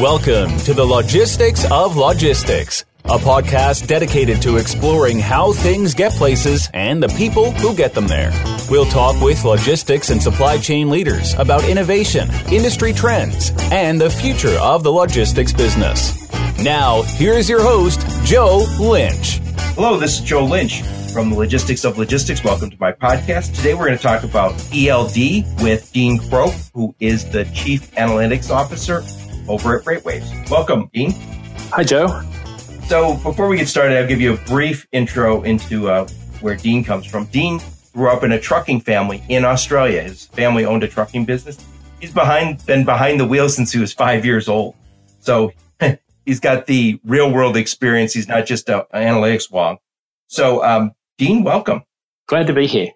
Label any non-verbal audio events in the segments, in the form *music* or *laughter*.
Welcome to the Logistics of Logistics, a podcast dedicated to exploring how things get places and the people who get them there. We'll talk with logistics and supply chain leaders about innovation, industry trends, and the future of the logistics business. Now, here's your host, Joe Lynch. Hello, this is Joe Lynch from the Logistics of Logistics. Welcome to my podcast. Today we're going to talk about ELD with Dean Croke, who is the Chief Analytics Officer over at FreightWaves. Welcome, Dean. Hi, Joe. So before we get started, I'll give you a brief intro into uh, where Dean comes from. Dean grew up in a trucking family in Australia. His family owned a trucking business. He's behind been behind the wheel since he was five years old. So *laughs* he's got the real world experience. He's not just an analytics wong. So, um, Dean, welcome. Glad to be here.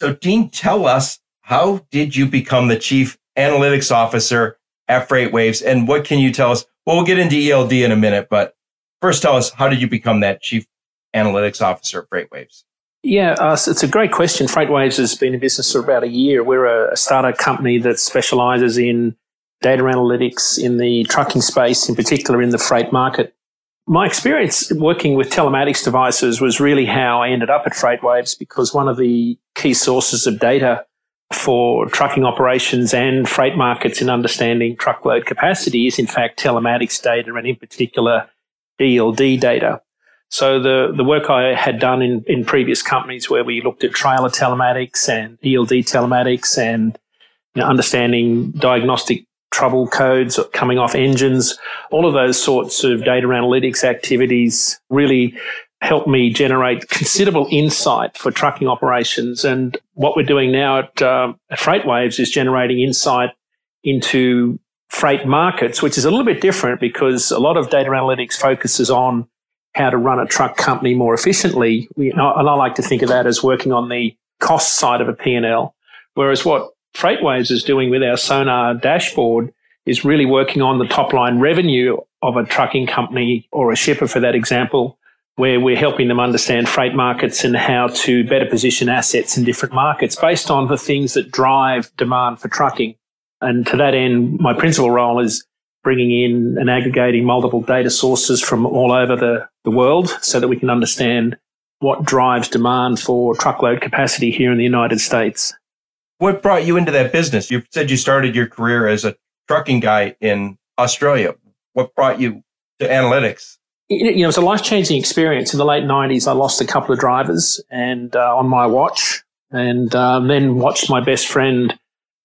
So, Dean, tell us how did you become the chief analytics officer at FreightWaves, and what can you tell us? Well, we'll get into ELD in a minute, but first, tell us how did you become that chief analytics officer at FreightWaves? Yeah, uh, it's a great question. FreightWaves has been in business for about a year. We're a startup company that specializes in data analytics in the trucking space, in particular in the freight market. My experience working with telematics devices was really how I ended up at FreightWaves because one of the key sources of data for trucking operations and freight markets in understanding truckload capacity is in fact telematics data and in particular ELD data. So the, the work I had done in, in previous companies where we looked at trailer telematics and ELD telematics and you know, understanding diagnostic trouble codes coming off engines, all of those sorts of data analytics activities really helped me generate considerable insight for trucking operations. And what we're doing now at, uh, at FreightWaves is generating insight into freight markets, which is a little bit different because a lot of data analytics focuses on how to run a truck company more efficiently. and I like to think of that as working on the cost side of a P&L. Whereas what FreightWaves is doing with our Sonar dashboard is really working on the top line revenue of a trucking company or a shipper, for that example, where we're helping them understand freight markets and how to better position assets in different markets based on the things that drive demand for trucking. And to that end, my principal role is bringing in and aggregating multiple data sources from all over the, the world so that we can understand what drives demand for truckload capacity here in the United States. What brought you into that business? You said you started your career as a trucking guy in Australia. What brought you to analytics? You know, it was a life changing experience. In the late 90s, I lost a couple of drivers and uh, on my watch, and um, then watched my best friend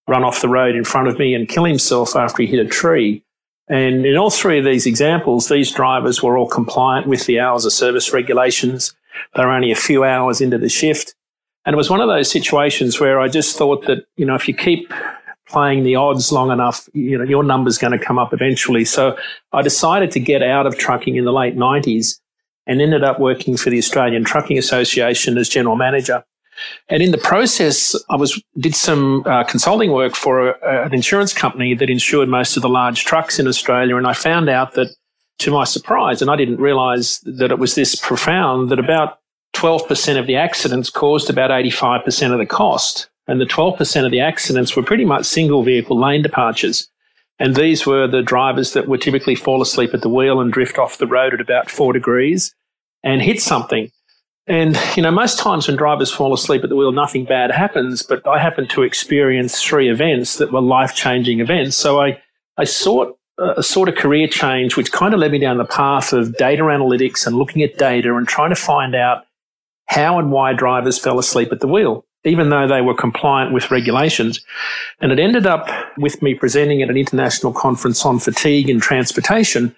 run off the road in front of me and kill himself after he hit a tree. And in all three of these examples, these drivers were all compliant with the hours of service regulations. They were only a few hours into the shift. And it was one of those situations where I just thought that, you know, if you keep playing the odds long enough, you know, your number's going to come up eventually. So I decided to get out of trucking in the late 90s and ended up working for the Australian Trucking Association as general manager. And in the process, I was did some uh, consulting work for a, an insurance company that insured most of the large trucks in Australia, and I found out that, to my surprise, and I didn't realise that it was this profound, that about 12% of the accidents caused about 85% of the cost. And the 12% of the accidents were pretty much single vehicle lane departures. And these were the drivers that would typically fall asleep at the wheel and drift off the road at about four degrees and hit something. And, you know, most times when drivers fall asleep at the wheel, nothing bad happens, but I happened to experience three events that were life changing events. So I, I sought a sort of career change, which kind of led me down the path of data analytics and looking at data and trying to find out how and why drivers fell asleep at the wheel, even though they were compliant with regulations. And it ended up with me presenting at an international conference on fatigue and transportation.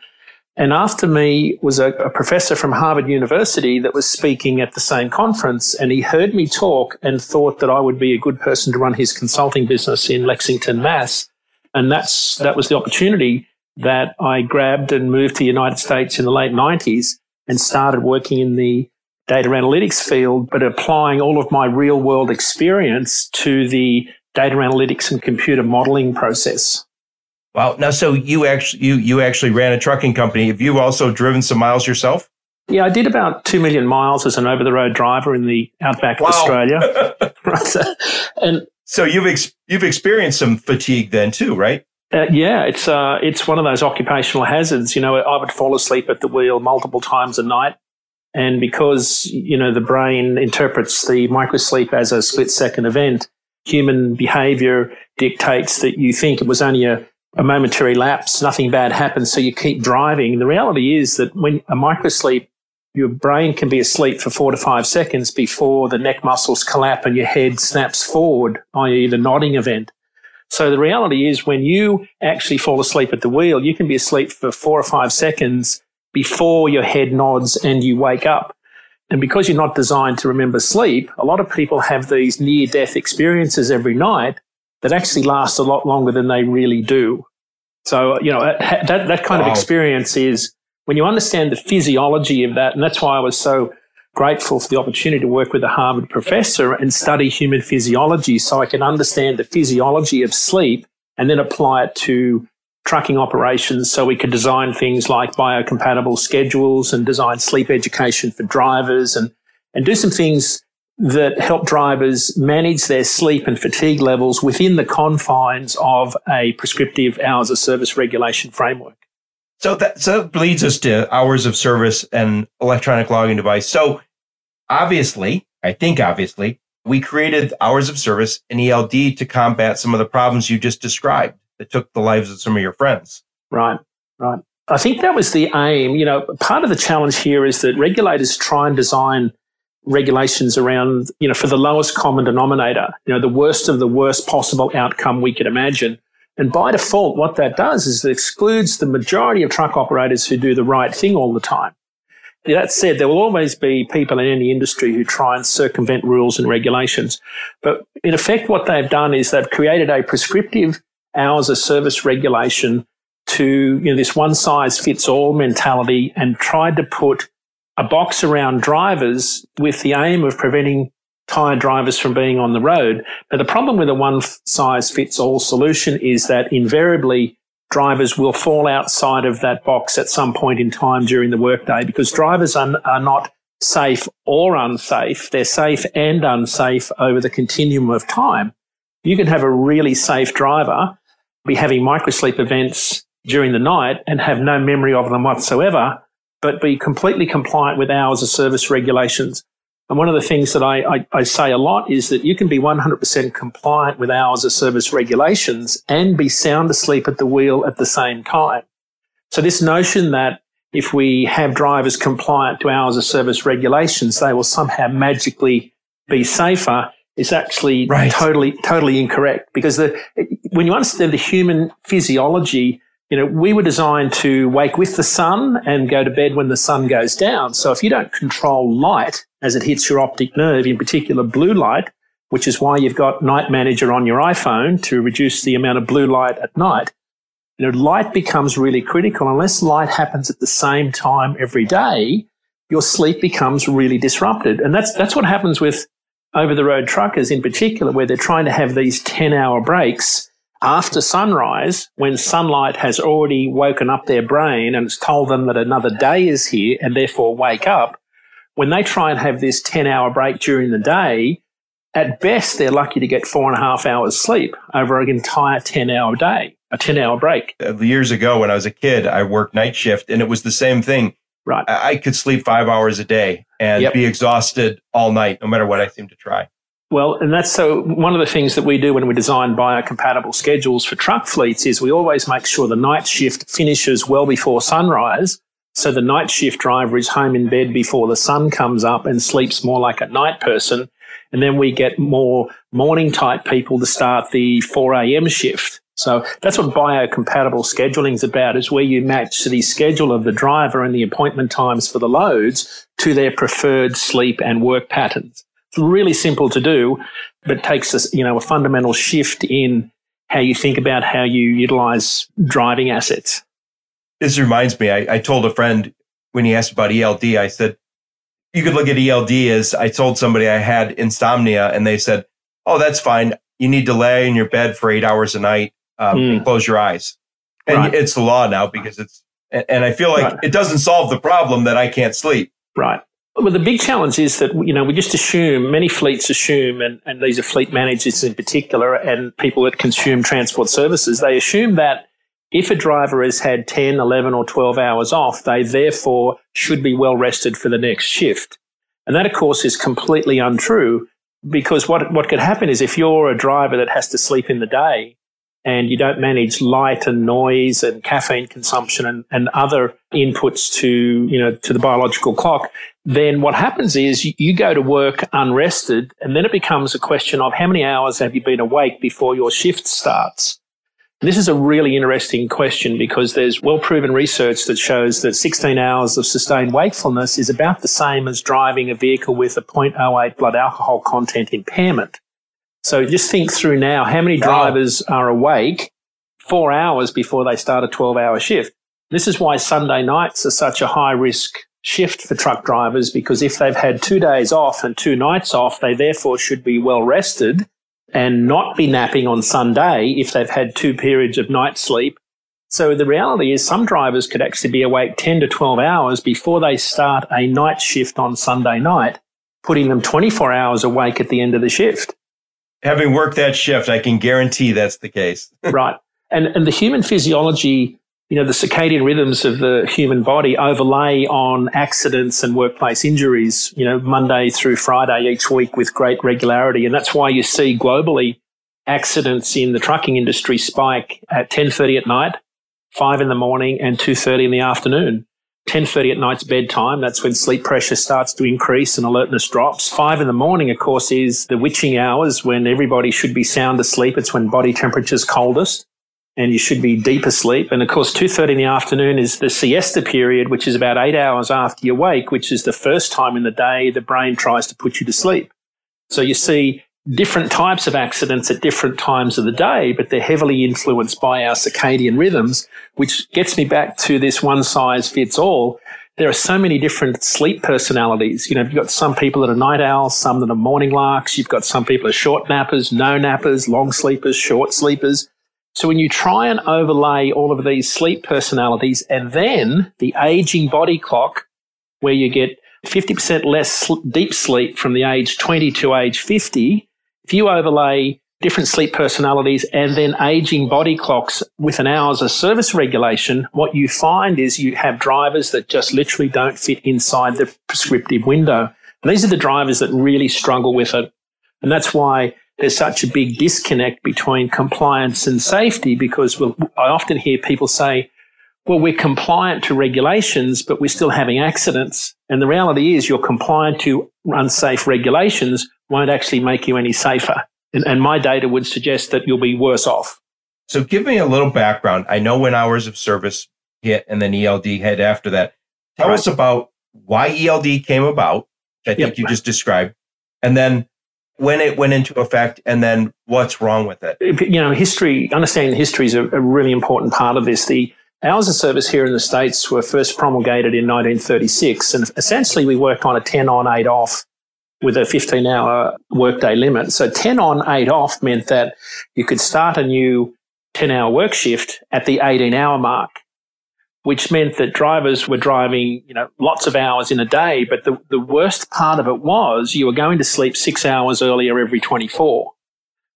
And after me was a, a, professor from Harvard University that was speaking at the same conference. And he heard me talk and thought that I would be a good person to run his consulting business in Lexington, Mass. And that's, that was the opportunity that I grabbed and moved to the United States in the late 90s and started working in the data analytics field, but applying all of my real world experience to the data analytics and computer modeling process. Wow. Now, so you actually, you, you actually ran a trucking company. Have you also driven some miles yourself? Yeah, I did about 2 million miles as an over the road driver in the outback wow. of Australia. *laughs* and so you've, ex- you've experienced some fatigue then too, right? Uh, yeah, it's uh, it's one of those occupational hazards. You know, I would fall asleep at the wheel multiple times a night, and because you know the brain interprets the microsleep as a split second event, human behaviour dictates that you think it was only a, a momentary lapse, nothing bad happened, so you keep driving. The reality is that when a microsleep your brain can be asleep for four to five seconds before the neck muscles collapse and your head snaps forward, i.e., the nodding event. So the reality is when you actually fall asleep at the wheel, you can be asleep for four or five seconds before your head nods and you wake up. And because you're not designed to remember sleep, a lot of people have these near death experiences every night that actually last a lot longer than they really do. So, you know, that, that kind wow. of experience is when you understand the physiology of that, and that's why I was so grateful for the opportunity to work with a Harvard professor and study human physiology so I can understand the physiology of sleep and then apply it to trucking operations so we could design things like biocompatible schedules and design sleep education for drivers and, and do some things that help drivers manage their sleep and fatigue levels within the confines of a prescriptive hours of service regulation framework. So that so that leads us to hours of service and electronic logging device. So obviously, I think obviously, we created hours of service and ELD to combat some of the problems you just described that took the lives of some of your friends. Right, right. I think that was the aim. You know, part of the challenge here is that regulators try and design regulations around, you know, for the lowest common denominator, you know, the worst of the worst possible outcome we could imagine. And by default, what that does is it excludes the majority of truck operators who do the right thing all the time. That said, there will always be people in any industry who try and circumvent rules and regulations. But in effect, what they've done is they've created a prescriptive hours of service regulation to you know this one size fits all mentality and tried to put a box around drivers with the aim of preventing tired drivers from being on the road. But the problem with a one size fits all solution is that invariably drivers will fall outside of that box at some point in time during the workday because drivers are, are not safe or unsafe. They're safe and unsafe over the continuum of time. You can have a really safe driver be having microsleep events during the night and have no memory of them whatsoever, but be completely compliant with hours of service regulations. And one of the things that I, I, I, say a lot is that you can be 100% compliant with hours of service regulations and be sound asleep at the wheel at the same time. So this notion that if we have drivers compliant to hours of service regulations, they will somehow magically be safer is actually right. totally, totally incorrect because the, when you understand the human physiology, you know, we were designed to wake with the sun and go to bed when the sun goes down. So if you don't control light as it hits your optic nerve, in particular blue light, which is why you've got Night Manager on your iPhone to reduce the amount of blue light at night. You know, light becomes really critical. Unless light happens at the same time every day, your sleep becomes really disrupted. And that's, that's what happens with over the road truckers in particular, where they're trying to have these 10 hour breaks after sunrise when sunlight has already woken up their brain and it's told them that another day is here and therefore wake up. When they try and have this 10 hour break during the day, at best, they're lucky to get four and a half hours sleep over an entire 10 hour day, a 10 hour break. Uh, years ago, when I was a kid, I worked night shift and it was the same thing. Right. I could sleep five hours a day and yep. be exhausted all night, no matter what I seem to try. Well, and that's so one of the things that we do when we design biocompatible schedules for truck fleets is we always make sure the night shift finishes well before sunrise. So the night shift driver is home in bed before the sun comes up and sleeps more like a night person. And then we get more morning type people to start the 4 a.m. shift. So that's what biocompatible scheduling is about, is where you match the schedule of the driver and the appointment times for the loads to their preferred sleep and work patterns. It's really simple to do, but takes a, you know, a fundamental shift in how you think about how you utilize driving assets. This reminds me, I, I told a friend when he asked about ELD, I said, you could look at ELD as I told somebody I had insomnia and they said, Oh, that's fine. You need to lay in your bed for eight hours a night um, mm. and close your eyes. And right. it's the law now because it's, and I feel like right. it doesn't solve the problem that I can't sleep. Right. Well, the big challenge is that, you know, we just assume, many fleets assume, and, and these are fleet managers in particular and people that consume transport services, they assume that if a driver has had 10, 11 or 12 hours off, they therefore should be well rested for the next shift. And that, of course, is completely untrue because what, what could happen is if you're a driver that has to sleep in the day and you don't manage light and noise and caffeine consumption and, and other inputs to, you know, to the biological clock, then what happens is you, you go to work unrested and then it becomes a question of how many hours have you been awake before your shift starts? This is a really interesting question because there's well proven research that shows that 16 hours of sustained wakefulness is about the same as driving a vehicle with a 0.08 blood alcohol content impairment. So just think through now how many drivers wow. are awake four hours before they start a 12 hour shift. This is why Sunday nights are such a high risk shift for truck drivers because if they've had two days off and two nights off, they therefore should be well rested and not be napping on Sunday if they've had two periods of night sleep. So the reality is some drivers could actually be awake 10 to 12 hours before they start a night shift on Sunday night, putting them 24 hours awake at the end of the shift. Having worked that shift, I can guarantee that's the case. *laughs* right. And, and the human physiology you know, the circadian rhythms of the human body overlay on accidents and workplace injuries, you know, Monday through Friday each week with great regularity. And that's why you see globally accidents in the trucking industry spike at 10.30 at night, 5 in the morning and 2.30 in the afternoon. 10.30 at night's bedtime. That's when sleep pressure starts to increase and alertness drops. 5 in the morning, of course, is the witching hours when everybody should be sound asleep. It's when body temperature is coldest and you should be deep asleep. And of course, 2.30 in the afternoon is the siesta period, which is about eight hours after you wake, which is the first time in the day the brain tries to put you to sleep. So you see different types of accidents at different times of the day, but they're heavily influenced by our circadian rhythms, which gets me back to this one size fits all. There are so many different sleep personalities. You know, you've got some people that are night owls, some that are morning larks. You've got some people are short nappers, no nappers, long sleepers, short sleepers. So when you try and overlay all of these sleep personalities and then the aging body clock, where you get 50% less deep sleep from the age 20 to age 50, if you overlay different sleep personalities and then aging body clocks with an hours of service regulation, what you find is you have drivers that just literally don't fit inside the prescriptive window. And these are the drivers that really struggle with it. And that's why there's such a big disconnect between compliance and safety because we'll, I often hear people say, well, we're compliant to regulations, but we're still having accidents. And the reality is you're compliant to unsafe regulations won't actually make you any safer. And, and my data would suggest that you'll be worse off. So give me a little background. I know when hours of service hit and then ELD hit after that. Tell right. us about why ELD came about. I think yep. you just described. And then when it went into effect and then what's wrong with it? You know, history, understanding history is a, a really important part of this. The hours of service here in the States were first promulgated in 1936. And essentially we worked on a 10 on, 8 off with a 15 hour workday limit. So 10 on, 8 off meant that you could start a new 10 hour work shift at the 18 hour mark which meant that drivers were driving, you know, lots of hours in a day. But the, the worst part of it was you were going to sleep six hours earlier every 24.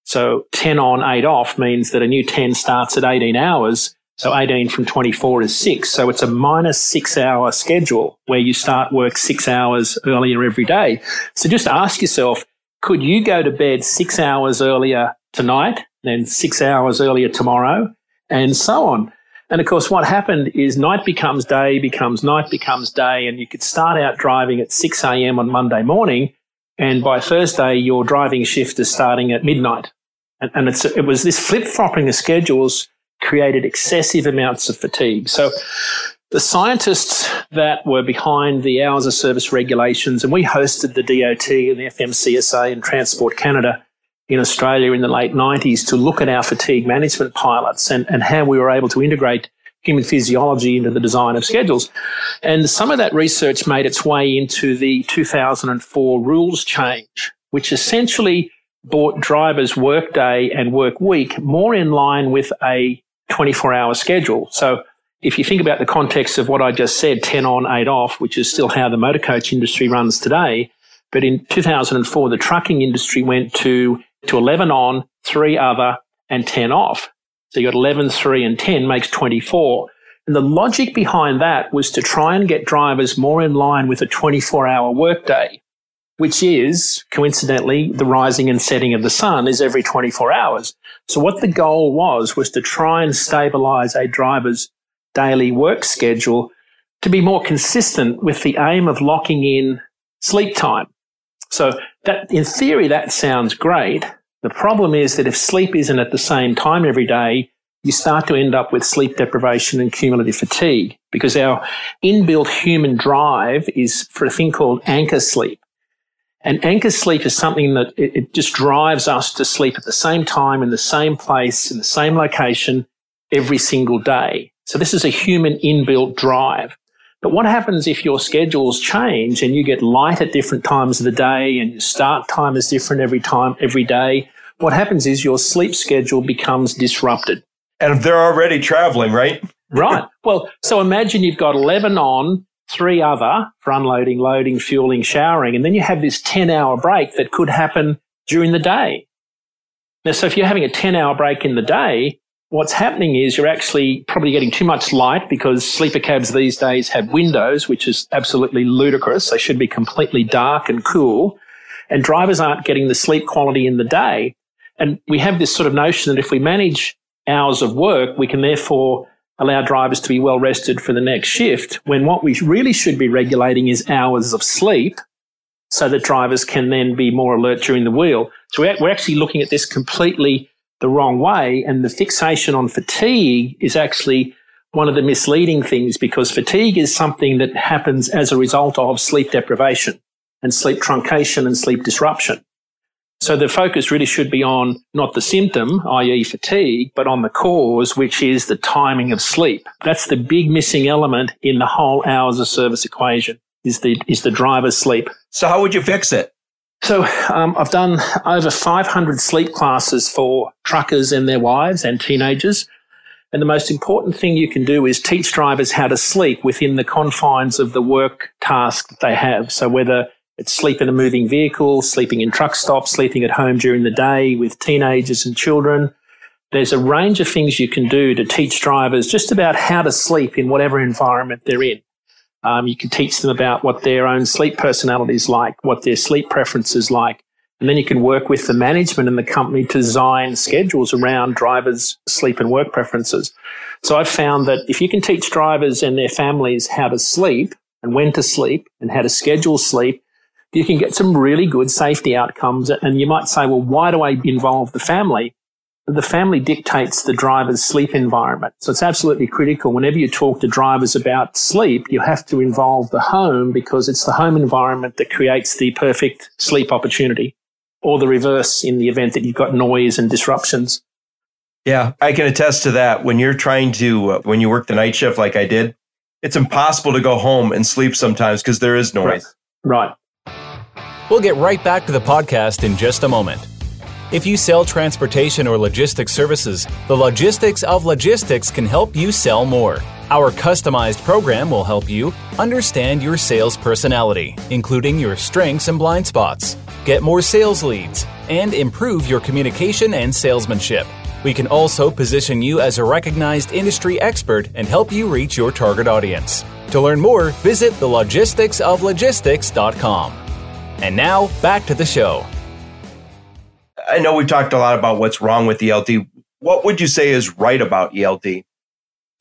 So 10 on, 8 off means that a new 10 starts at 18 hours. So 18 from 24 is 6. So it's a minus six hour schedule where you start work six hours earlier every day. So just ask yourself, could you go to bed six hours earlier tonight, then six hours earlier tomorrow, and so on? And of course, what happened is night becomes day, becomes night, becomes day, and you could start out driving at 6 a.m. on Monday morning, and by Thursday, your driving shift is starting at midnight. And, and it was this flip flopping of schedules created excessive amounts of fatigue. So the scientists that were behind the hours of service regulations, and we hosted the DOT and the FMCSA and Transport Canada in Australia in the late 90s to look at our fatigue management pilots and, and how we were able to integrate human physiology into the design of schedules. And some of that research made its way into the 2004 rules change, which essentially brought drivers' workday and work week more in line with a 24 hour schedule. So if you think about the context of what I just said, 10 on, 8 off, which is still how the motor coach industry runs today. But in 2004, the trucking industry went to to 11 on, three other, and 10 off. So you got 11, 3, and 10 makes 24. And the logic behind that was to try and get drivers more in line with a 24 hour workday, which is coincidentally the rising and setting of the sun is every 24 hours. So what the goal was, was to try and stabilize a driver's daily work schedule to be more consistent with the aim of locking in sleep time. So that, in theory, that sounds great. The problem is that if sleep isn't at the same time every day, you start to end up with sleep deprivation and cumulative fatigue because our inbuilt human drive is for a thing called anchor sleep. And anchor sleep is something that it, it, just drives us to sleep at the same time in the same place in the same location every single day. So this is a human inbuilt drive. But what happens if your schedules change and you get light at different times of the day and your start time is different every time, every day? What happens is your sleep schedule becomes disrupted. And they're already traveling, right? right. Well, so imagine you've got 11 on, three other for unloading, loading, fueling, showering, and then you have this 10 hour break that could happen during the day. Now, so if you're having a 10 hour break in the day, what's happening is you're actually probably getting too much light because sleeper cabs these days have windows, which is absolutely ludicrous. They should be completely dark and cool. And drivers aren't getting the sleep quality in the day. And we have this sort of notion that if we manage hours of work, we can therefore allow drivers to be well rested for the next shift when what we really should be regulating is hours of sleep so that drivers can then be more alert during the wheel. So we're actually looking at this completely the wrong way. And the fixation on fatigue is actually one of the misleading things because fatigue is something that happens as a result of sleep deprivation and sleep truncation and sleep disruption. So the focus really should be on not the symptom, i.e. fatigue, but on the cause, which is the timing of sleep. That's the big missing element in the whole hours of service equation is the, is the driver's sleep. So how would you fix it? So um, I've done over 500 sleep classes for truckers and their wives and teenagers. And the most important thing you can do is teach drivers how to sleep within the confines of the work task that they have. So whether it's sleep in a moving vehicle, sleeping in truck stops, sleeping at home during the day with teenagers and children. There's a range of things you can do to teach drivers just about how to sleep in whatever environment they're in. Um, you can teach them about what their own sleep personality is like, what their sleep preferences like. And then you can work with the management and the company to design schedules around drivers' sleep and work preferences. So I've found that if you can teach drivers and their families how to sleep and when to sleep and how to schedule sleep, you can get some really good safety outcomes. And you might say, well, why do I involve the family? The family dictates the driver's sleep environment. So it's absolutely critical. Whenever you talk to drivers about sleep, you have to involve the home because it's the home environment that creates the perfect sleep opportunity or the reverse in the event that you've got noise and disruptions. Yeah, I can attest to that. When you're trying to, uh, when you work the night shift like I did, it's impossible to go home and sleep sometimes because there is noise. Right. right. We'll get right back to the podcast in just a moment. If you sell transportation or logistics services, the Logistics of Logistics can help you sell more. Our customized program will help you understand your sales personality, including your strengths and blind spots, get more sales leads, and improve your communication and salesmanship. We can also position you as a recognized industry expert and help you reach your target audience. To learn more, visit thelogisticsoflogistics.com. And now, back to the show. I know we've talked a lot about what's wrong with ELD. What would you say is right about ELD?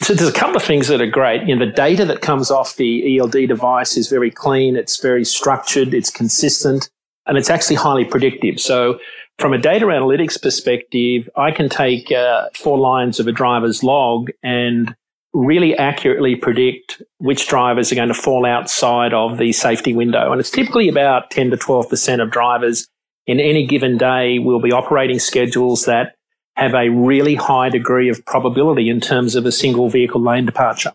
So there's a couple of things that are great. You know, the data that comes off the ELD device is very clean, it's very structured, it's consistent, and it's actually highly predictive. So from a data analytics perspective, I can take uh, four lines of a driver's log and really accurately predict which drivers are going to fall outside of the safety window. And it's typically about 10 to 12% of drivers in any given day will be operating schedules that have a really high degree of probability in terms of a single vehicle lane departure.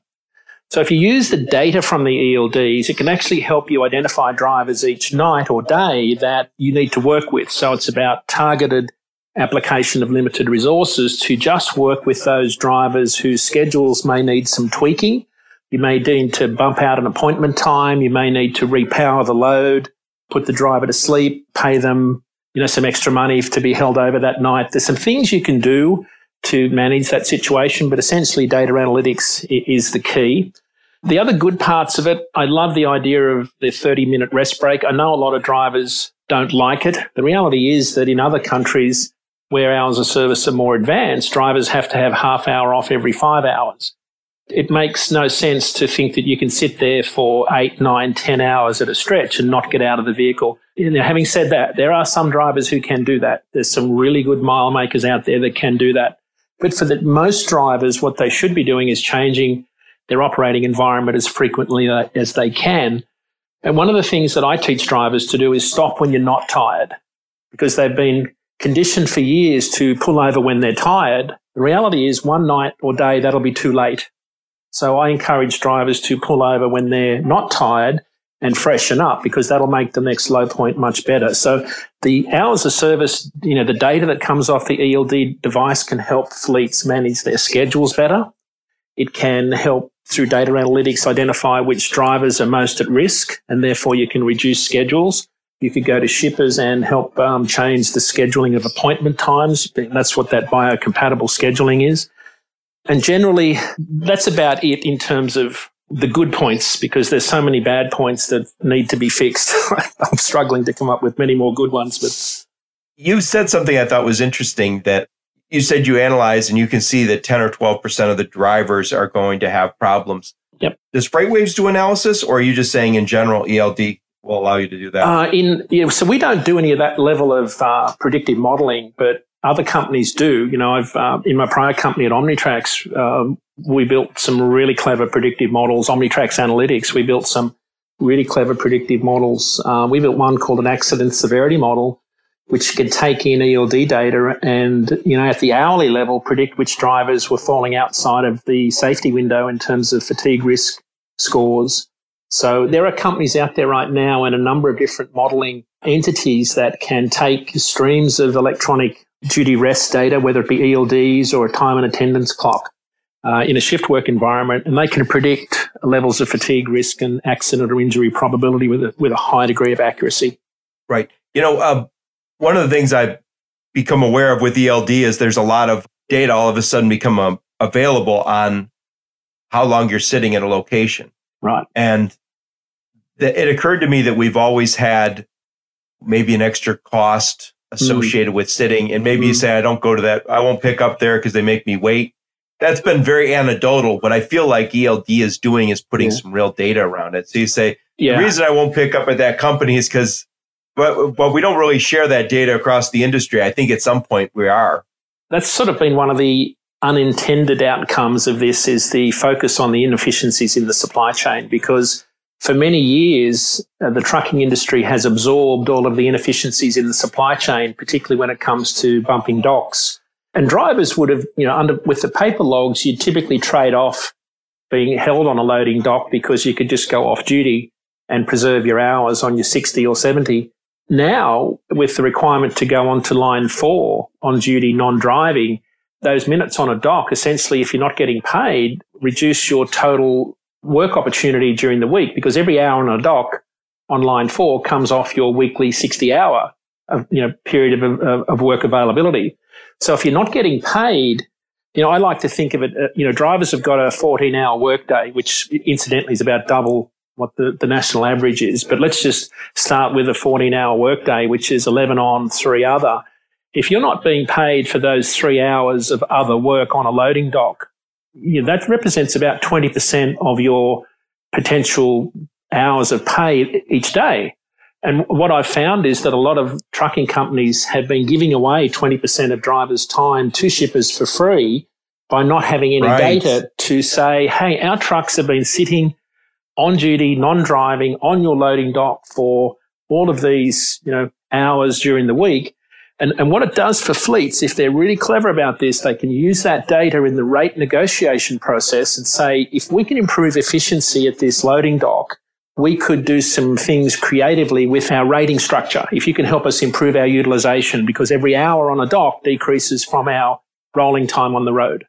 So if you use the data from the ELDs, it can actually help you identify drivers each night or day that you need to work with. So it's about targeted application of limited resources to just work with those drivers whose schedules may need some tweaking. You may need to bump out an appointment time. You may need to repower the load, put the driver to sleep, pay them, you know, some extra money to be held over that night. There's some things you can do to manage that situation, but essentially data analytics is the key. The other good parts of it, I love the idea of the 30 minute rest break. I know a lot of drivers don't like it. The reality is that in other countries where hours of service are more advanced, drivers have to have half hour off every five hours. It makes no sense to think that you can sit there for eight, nine, ten hours at a stretch and not get out of the vehicle. Having said that, there are some drivers who can do that. There's some really good mile makers out there that can do that. But for the most drivers, what they should be doing is changing their operating environment as frequently as they can. And one of the things that I teach drivers to do is stop when you're not tired because they've been conditioned for years to pull over when they're tired. The reality is one night or day that'll be too late. So I encourage drivers to pull over when they're not tired and freshen up because that'll make the next low point much better. So the hours of service, you know, the data that comes off the ELD device can help fleets manage their schedules better. It can help through data analytics identify which drivers are most at risk and therefore you can reduce schedules. You could go to shippers and help um, change the scheduling of appointment times. That's what that biocompatible scheduling is. And generally, that's about it in terms of the good points because there's so many bad points that need to be fixed. *laughs* I'm struggling to come up with many more good ones, but you said something I thought was interesting that you said you analyze and you can see that 10 or 12% of the drivers are going to have problems. Yep. Does FreightWaves do analysis or are you just saying in general ELD will allow you to do that? Uh, in yeah, so we don't do any of that level of uh, predictive modeling, but other companies do. You know, I've uh, in my prior company at Omnitracs, um, we built some really clever predictive models. Omnitracs Analytics, we built some really clever predictive models. Uh, we built one called an accident severity model, which could take in ELD data and, you know, at the hourly level, predict which drivers were falling outside of the safety window in terms of fatigue risk scores. So there are companies out there right now and a number of different modeling entities that can take streams of electronic duty rest data, whether it be ELDs or a time and attendance clock, uh, in a shift work environment, and they can predict levels of fatigue risk and accident or injury probability with a, with a high degree of accuracy. Right. You know, uh, one of the things I've become aware of with ELD is there's a lot of data all of a sudden become um, available on how long you're sitting at a location. Right. And th- it occurred to me that we've always had maybe an extra cost associated mm. with sitting. And maybe mm. you say, I don't go to that. I won't pick up there because they make me wait. That's been very anecdotal. What I feel like ELD is doing is putting yeah. some real data around it. So you say, yeah. the reason I won't pick up at that company is because, but, but we don't really share that data across the industry. I think at some point we are. That's sort of been one of the unintended outcomes of this is the focus on the inefficiencies in the supply chain because for many years, uh, the trucking industry has absorbed all of the inefficiencies in the supply chain, particularly when it comes to bumping docks. And drivers would have, you know, under, with the paper logs, you'd typically trade off being held on a loading dock because you could just go off duty and preserve your hours on your 60 or 70. Now, with the requirement to go on to line four on duty non-driving, those minutes on a dock, essentially, if you're not getting paid, reduce your total work opportunity during the week because every hour on a dock on line four comes off your weekly 60 hour of, you know, period of, of, of work availability. So if you're not getting paid, you know, I like to think of it, uh, you know, drivers have got a 14 hour workday, which incidentally is about double what the, the national average is. But let's just start with a 14 hour workday, which is 11 on, three other. If you're not being paid for those three hours of other work on a loading dock, you know, that represents about 20% of your potential hours of pay each day. And what I've found is that a lot of trucking companies have been giving away 20% of drivers' time to shippers for free by not having any right. data to say, hey, our trucks have been sitting on duty, non-driving on your loading dock for all of these, you know, hours during the week. And, and what it does for fleets, if they're really clever about this, they can use that data in the rate negotiation process and say, if we can improve efficiency at this loading dock, we could do some things creatively with our rating structure. If you can help us improve our utilization, because every hour on a dock decreases from our rolling time on the road.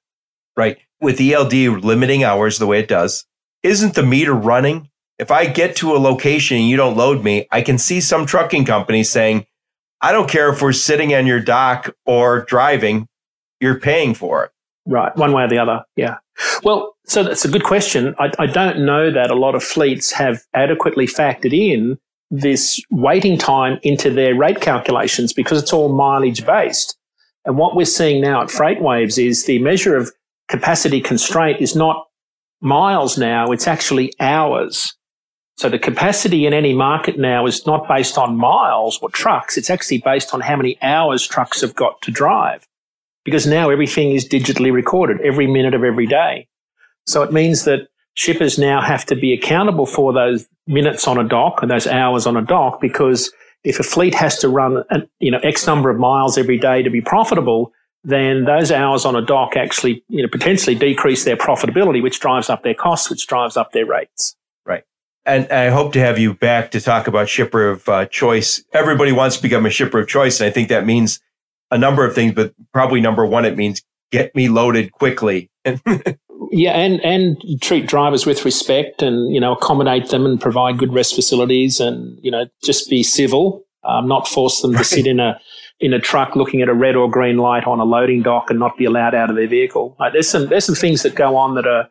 Right. With ELD limiting hours the way it does, isn't the meter running? If I get to a location and you don't load me, I can see some trucking companies saying, I don't care if we're sitting on your dock or driving. you're paying for it. Right, one way or the other. Yeah. Well, so that's a good question. I, I don't know that a lot of fleets have adequately factored in this waiting time into their rate calculations because it's all mileage based. And what we're seeing now at FreightWaves is the measure of capacity constraint is not miles now, it's actually hours. So the capacity in any market now is not based on miles or trucks. It's actually based on how many hours trucks have got to drive because now everything is digitally recorded every minute of every day. So it means that shippers now have to be accountable for those minutes on a dock and those hours on a dock because if a fleet has to run, you know, X number of miles every day to be profitable, then those hours on a dock actually, you know, potentially decrease their profitability, which drives up their costs, which drives up their rates. And I hope to have you back to talk about shipper of uh, choice. Everybody wants to become a shipper of choice. And I think that means a number of things, but probably number one, it means get me loaded quickly. *laughs* yeah, and and treat drivers with respect, and you know accommodate them and provide good rest facilities, and you know just be civil, um, not force them right. to sit in a in a truck looking at a red or green light on a loading dock and not be allowed out of their vehicle. Like, there's some there's some things that go on that are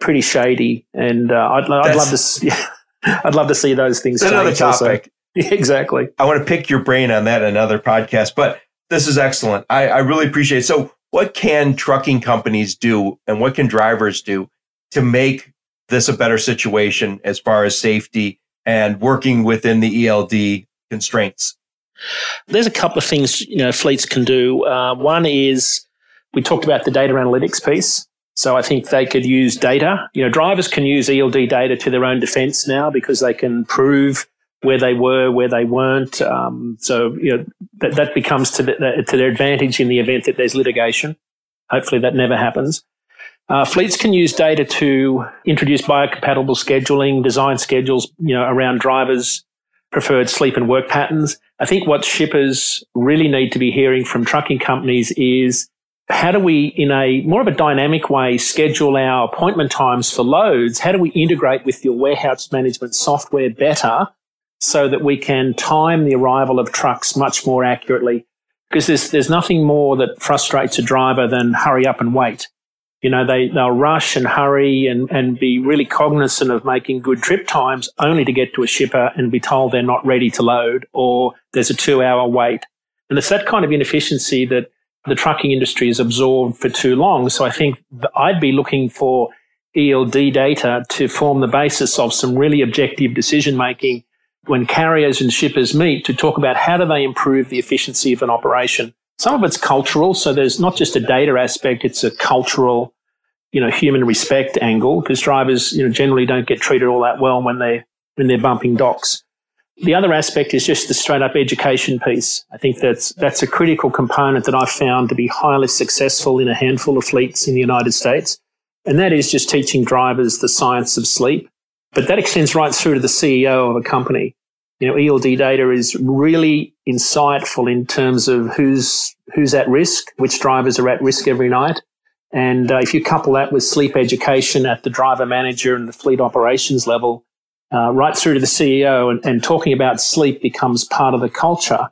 pretty shady, and uh, I'd, I'd love to. *laughs* Yeah, I'd love to see those things. Another topic. Yeah, *laughs* exactly. I want to pick your brain on that another podcast, but this is excellent. I, I really appreciate it. So, what can trucking companies do and what can drivers do to make this a better situation as far as safety and working within the ELD constraints? There's a couple of things you know fleets can do. Uh, one is we talked about the data analytics piece. So I think they could use data. You know, drivers can use ELD data to their own defense now because they can prove where they were, where they weren't. Um, so you know that, that becomes to, the, to their advantage in the event that there's litigation. Hopefully that never happens. Uh, fleets can use data to introduce biocompatible scheduling, design schedules, you know, around drivers' preferred sleep and work patterns. I think what shippers really need to be hearing from trucking companies is how do we, in a more of a dynamic way, schedule our appointment times for loads? How do we integrate with your warehouse management software better so that we can time the arrival of trucks much more accurately. Because there's, there's nothing more that frustrates a driver than hurry up and wait. You know, they, they'll rush and hurry and, and be really cognizant of making good trip times only to get to a shipper and be told they're not ready to load or there's a two hour wait. And it's that kind of inefficiency that the trucking industry has absorbed for too long. So I think I'd be looking for ELD data to form the basis of some really objective decision making when carriers and shippers meet to talk about how do they improve the efficiency of an operation. Some of it's cultural, so there's not just a data aspect, it's a cultural, you know, human respect angle because drivers, you know, generally don't get treated all that well when they when they're bumping docks. The other aspect is just the straight up education piece. I think that's that's a critical component that I've found to be highly successful in a handful of fleets in the United States. And that is just teaching drivers the science of sleep but that extends right through to the CEO of a company. You know, ELD data is really insightful in terms of who's who's at risk, which drivers are at risk every night. And uh, if you couple that with sleep education at the driver manager and the fleet operations level, uh, right through to the CEO, and, and talking about sleep becomes part of the culture,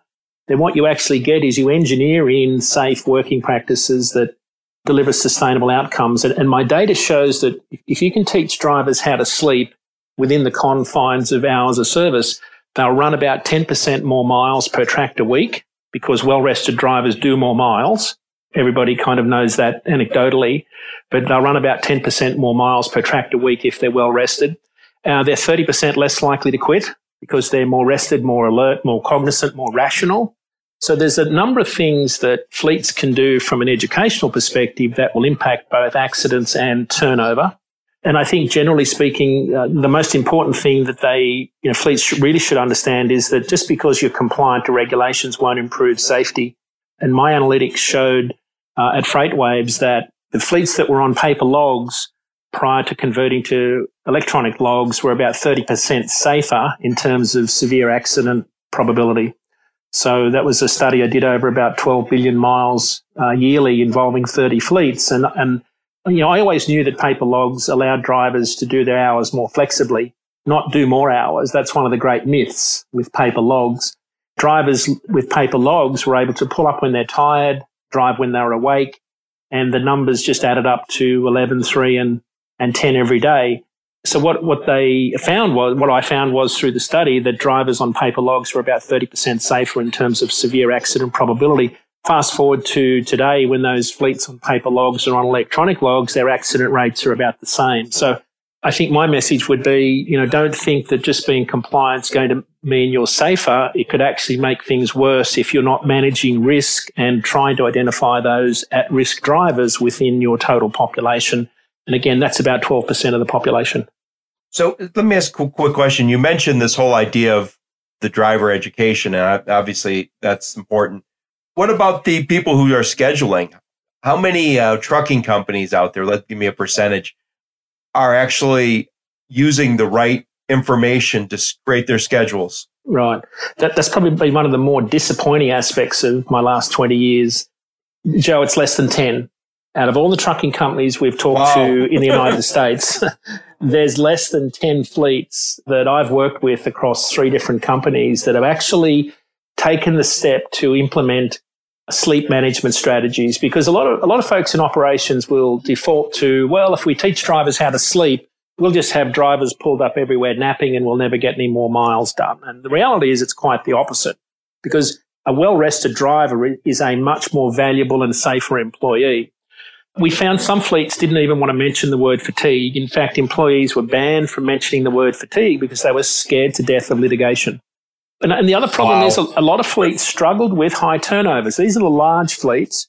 then what you actually get is you engineer in safe working practices that deliver sustainable outcomes. And, and my data shows that if you can teach drivers how to sleep, within the confines of hours of service, they'll run about 10% more miles per tractor week because well rested drivers do more miles. Everybody kind of knows that anecdotally, but they'll run about 10% more miles per tractor week if they're well rested. Uh, they're 30% less likely to quit because they're more rested, more alert, more cognizant, more rational. So there's a number of things that fleets can do from an educational perspective that will impact both accidents and turnover. And I think generally speaking, uh, the most important thing that they, you know, fleets really should understand is that just because you're compliant to regulations won't improve safety. And my analytics showed uh, at FreightWaves that the fleets that were on paper logs prior to converting to electronic logs were about 30% safer in terms of severe accident probability. So that was a study I did over about 12 billion miles uh, yearly involving 30 fleets. And, and you know, I always knew that paper logs allowed drivers to do their hours more flexibly, not do more hours. That's one of the great myths with paper logs. Drivers with paper logs were able to pull up when they're tired, drive when they're awake, and the numbers just added up to 11, 3 and, and 10 every day. So what, what they found was, what I found was through the study that drivers on paper logs were about 30% safer in terms of severe accident probability. Fast forward to today when those fleets on paper logs are on electronic logs, their accident rates are about the same. So I think my message would be, you know, don't think that just being compliant is going to mean you're safer. It could actually make things worse if you're not managing risk and trying to identify those at risk drivers within your total population. And again, that's about 12% of the population. So let me ask a quick question. You mentioned this whole idea of the driver education, and obviously that's important. What about the people who are scheduling? How many uh, trucking companies out there, let's give me a percentage, are actually using the right information to create their schedules. Right. That, that's probably been one of the more disappointing aspects of my last 20 years. Joe, it's less than 10. Out of all the trucking companies we've talked wow. to in the United *laughs* States, *laughs* there's less than 10 fleets that I've worked with across three different companies that have actually taken the step to implement sleep management strategies. Because a lot of a lot of folks in operations will default to well if we teach drivers how to sleep we'll just have drivers pulled up everywhere napping and we'll never get any more miles done. And the reality is it's quite the opposite because a well rested driver is a much more valuable and safer employee we found some fleets didn't even want to mention the word fatigue in fact employees were banned from mentioning the word fatigue because they were scared to death of litigation and, and the other problem wow. is a, a lot of fleets struggled with high turnovers. These are the large fleets.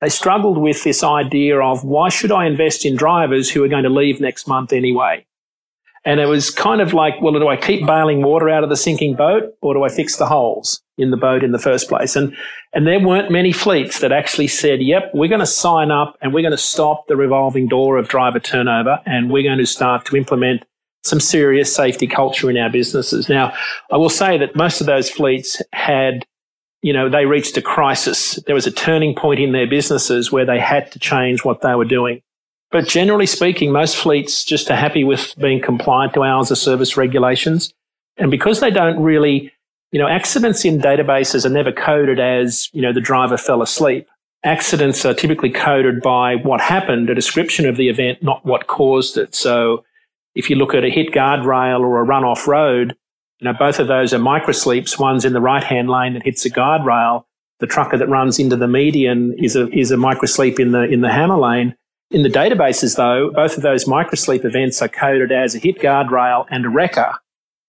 They struggled with this idea of why should I invest in drivers who are going to leave next month anyway? And it was kind of like, well, do I keep bailing water out of the sinking boat or do I fix the holes in the boat in the first place? And, and there weren't many fleets that actually said, yep, we're going to sign up and we're going to stop the revolving door of driver turnover and we're going to start to implement some serious safety culture in our businesses. Now, I will say that most of those fleets had, you know, they reached a crisis. There was a turning point in their businesses where they had to change what they were doing. But generally speaking, most fleets just are happy with being compliant to hours of service regulations. And because they don't really, you know, accidents in databases are never coded as, you know, the driver fell asleep. Accidents are typically coded by what happened, a description of the event, not what caused it. So if you look at a hit guardrail or a run off road, you know, both of those are microsleeps. One's in the right hand lane that hits a guardrail. The trucker that runs into the median is a, is a microsleep in the, in the hammer lane. In the databases though, both of those microsleep events are coded as a hit guardrail and a wrecker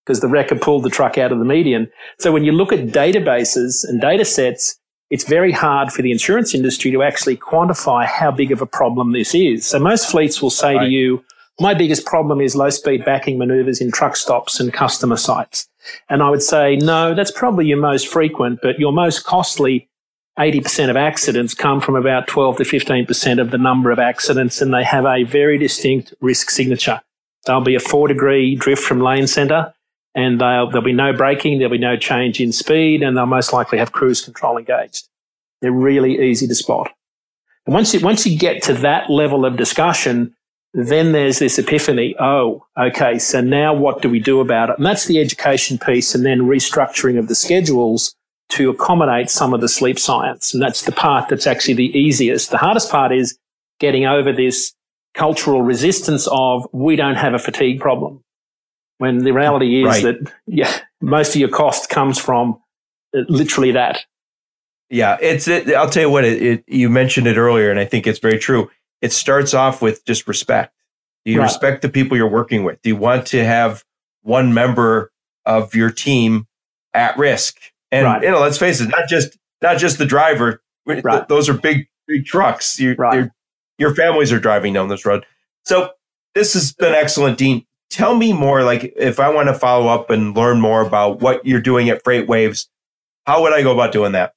because the wrecker pulled the truck out of the median. So when you look at databases and data sets, it's very hard for the insurance industry to actually quantify how big of a problem this is. So most fleets will say right. to you, my biggest problem is low speed backing maneuvers in truck stops and customer sites. And I would say, no, that's probably your most frequent, but your most costly 80% of accidents come from about 12 to 15% of the number of accidents, and they have a very distinct risk signature. There'll be a four degree drift from lane center, and there'll be no braking, there'll be no change in speed, and they'll most likely have cruise control engaged. They're really easy to spot. And once you, once you get to that level of discussion, then there's this epiphany. Oh, okay. So now what do we do about it? And that's the education piece and then restructuring of the schedules to accommodate some of the sleep science. And that's the part that's actually the easiest. The hardest part is getting over this cultural resistance of we don't have a fatigue problem. When the reality is right. that yeah, most of your cost comes from uh, literally that. Yeah, it's. It, I'll tell you what. It, it, you mentioned it earlier, and I think it's very true it starts off with just respect. Do you right. respect the people you're working with? Do you want to have one member of your team at risk? And right. you know, let's face it, not just not just the driver. Right. Th- those are big big trucks. You, your families are driving down this road. So this has been excellent, Dean. Tell me more. Like, if I want to follow up and learn more about what you're doing at FreightWaves, how would I go about doing that?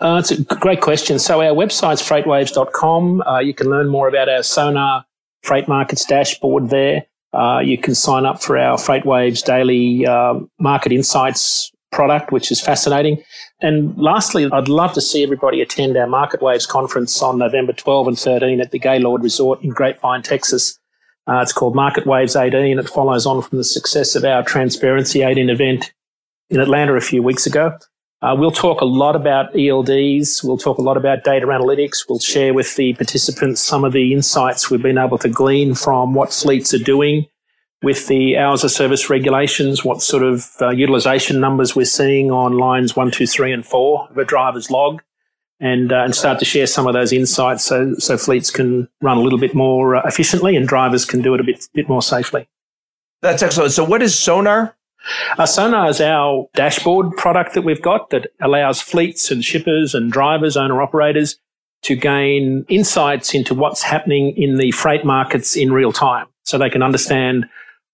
Uh, it's a great question. So our website's freightwaves.com. Uh, you can learn more about our Sonar Freight Markets dashboard there. Uh, you can sign up for our FreightWaves daily uh, market insights product, which is fascinating. And lastly, I'd love to see everybody attend our Market Waves conference on November 12 and 13 at the Gaylord Resort in Grapevine, Texas. Uh, it's called Market Waves 18. It follows on from the success of our Transparency 18 event in Atlanta a few weeks ago. Uh, we'll talk a lot about ELDs. We'll talk a lot about data analytics. We'll share with the participants some of the insights we've been able to glean from what fleets are doing with the hours of service regulations, what sort of uh, utilization numbers we're seeing on lines one, two, three, and four of a driver's log, and uh, and start to share some of those insights so so fleets can run a little bit more uh, efficiently and drivers can do it a bit bit more safely. That's excellent. So, what is Sonar? Uh, Sonar is our dashboard product that we've got that allows fleets and shippers and drivers, owner operators to gain insights into what's happening in the freight markets in real time. So they can understand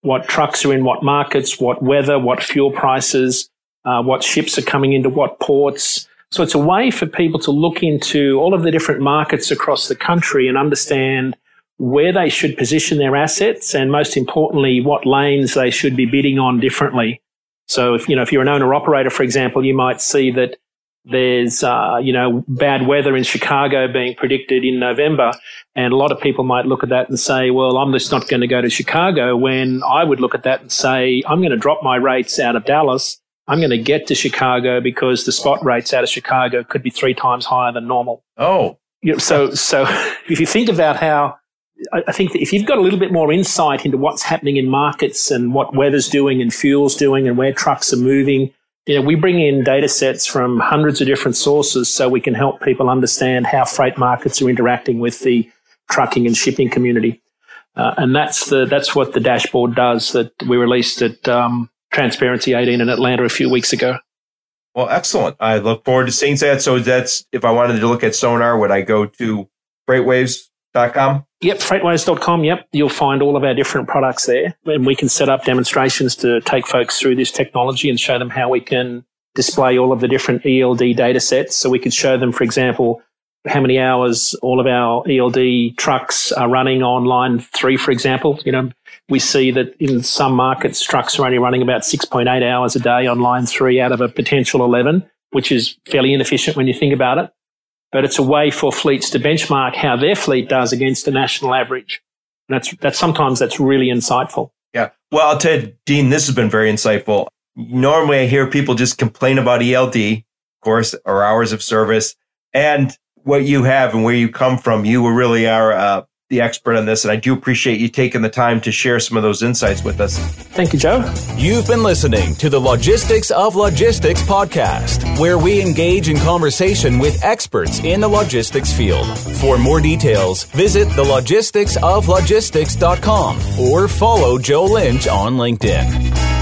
what trucks are in what markets, what weather, what fuel prices, uh, what ships are coming into what ports. So it's a way for people to look into all of the different markets across the country and understand where they should position their assets and most importantly, what lanes they should be bidding on differently. So if, you know, if you're an owner operator, for example, you might see that there's, uh, you know, bad weather in Chicago being predicted in November. And a lot of people might look at that and say, well, I'm just not going to go to Chicago when I would look at that and say, I'm going to drop my rates out of Dallas. I'm going to get to Chicago because the spot rates out of Chicago could be three times higher than normal. Oh, you know, so, so *laughs* if you think about how I think that if you've got a little bit more insight into what's happening in markets and what weather's doing and fuel's doing and where trucks are moving, you know, we bring in data sets from hundreds of different sources so we can help people understand how freight markets are interacting with the trucking and shipping community. Uh, and that's the that's what the dashboard does that we released at um, Transparency 18 in Atlanta a few weeks ago. Well, excellent. I look forward to seeing that. So that's if I wanted to look at sonar, would I go to freightwaves.com? Yep, freightwaves.com. Yep, you'll find all of our different products there. And we can set up demonstrations to take folks through this technology and show them how we can display all of the different ELD data sets. So we could show them, for example, how many hours all of our ELD trucks are running on line three, for example. You know, we see that in some markets, trucks are only running about 6.8 hours a day on line three out of a potential 11, which is fairly inefficient when you think about it but it's a way for fleets to benchmark how their fleet does against the national average. And that's, that's sometimes that's really insightful. Yeah. Well, you, Dean, this has been very insightful. Normally I hear people just complain about ELD, of course, or hours of service and what you have and where you come from. You really are uh, the expert on this, and I do appreciate you taking the time to share some of those insights with us. Thank you, Joe. You've been listening to the Logistics of Logistics podcast, where we engage in conversation with experts in the logistics field. For more details, visit thelogisticsoflogistics.com or follow Joe Lynch on LinkedIn.